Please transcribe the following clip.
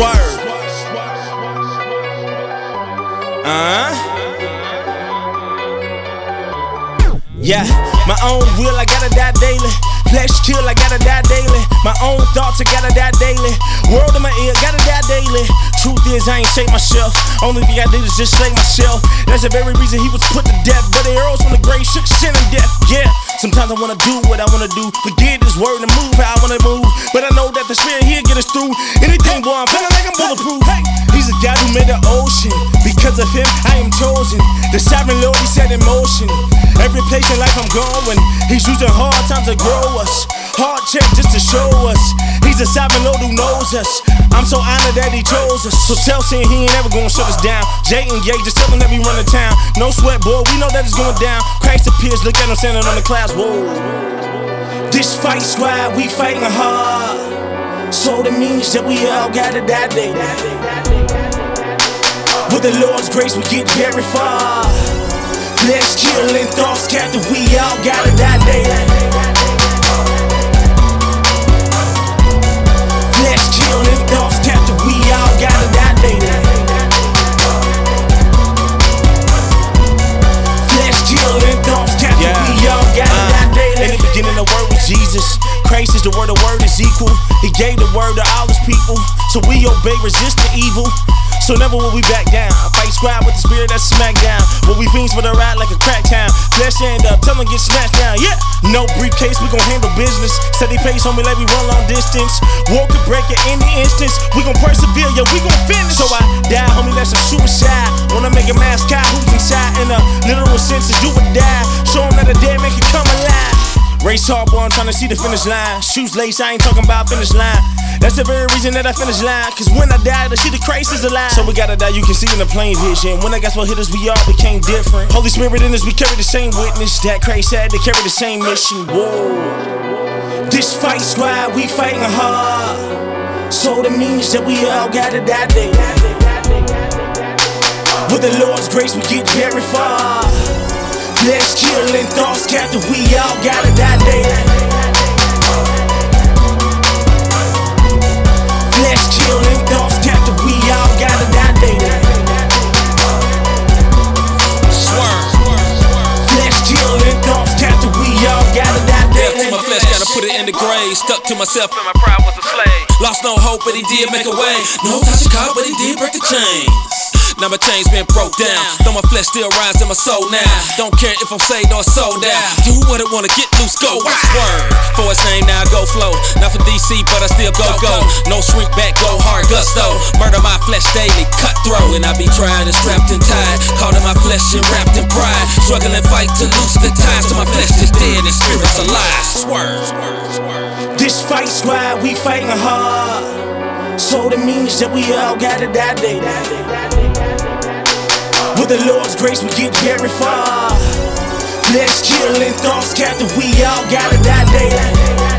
Swerve. Uh huh. Yeah, my own will, I gotta die daily. Flesh kill, I gotta die daily. My own thoughts, I gotta die daily. World in my ear, gotta die daily. Truth is, I ain't saved myself. Only thing I did is just slay myself. That's the very reason he was put to death. But the arrows from the grave shook sin and death. Yeah, sometimes I wanna do what I wanna do. Forget his word and move how I wanna move. But I know that the spirit here get us through. Anything, boy, I'm I'm he's a God who made the ocean. Because of him, I am chosen. The sovereign Lord, he set in motion. Every place in life I'm going, he's using hard times to grow us. Hard check just to show us. He's a sovereign Lord who knows us. I'm so honored that he chose us. So tell saying he ain't ever gonna shut us down. Jay and Ye, just tell him that we run the town. No sweat, boy, we know that it's going down. Christ appears, look at him standing on the clouds. Whoa. This fight squad, we fighting hard. So that means that we all gotta die day. With the Lord's grace, we get very far. Flesh killing thoughts captive, we all gotta die daily. Flesh killing thoughts captive, we all gotta die daily. Flesh killing thoughts captive, Yeah. we all gotta Uh, die daily. In the beginning, the word was Jesus. Christ is the word, the word is equal. So we obey, resist the evil. So never will we back down. Fight squad with the spirit that's smack down. Will we fiends for the ride like a crack town? Flesh end up, tell them get smashed down. Yeah, no briefcase, we gon' handle business. Steady pace, homie, let me run long distance. War could break at any instance. We gon' persevere, yeah, we gon' finish. So I die, homie, that's a suicide. Wanna make a mascot who's inside in a literal sense is do or Race hard, boy, I'm trying to see the finish line. Shoes lace, I ain't talking about finish line. That's the very reason that I finish line. Cause when I die, the shit, the Christ is alive. So we gotta die, you can see in the plain vision. When I got what hit us, we all became different. Holy Spirit in us, we carry the same witness. That Christ had to carry the same mission. Whoa. This fight squad, we fighting hard. So that means that we all gotta die. With the Lord's grace, we get very far. Flesh killing thoughts captive, we all gotta die daily. Flesh killing thoughts captive, we all gotta die daily. Flesh killing thoughts captive, we all gotta die Death to my flesh, gotta put it in the grave. Stuck to myself, and my pride was a slave. Lost no hope, but he did make a way. No touch of God, but he did break the chains. Now my chains been broke down. Though my flesh still rides in my soul now. Don't care if I'm saved or sold out. Do what it wanna get loose, go. Word. For his name now, go flow. Not for DC, but I still go, go. No shrink back, go hard, gusto. Murder my flesh daily, cutthroat. And I be trying and strapped and tied. Caught in my flesh and wrapped in pride. Struggling fight to loose the ties. So my flesh is dead and spirit's alive. Swerve. This fight squad, we fighting hard. So that means that we all gotta die daily. With the Lord's grace, we get far. Flesh killing thoughts captive, we all gotta die daily.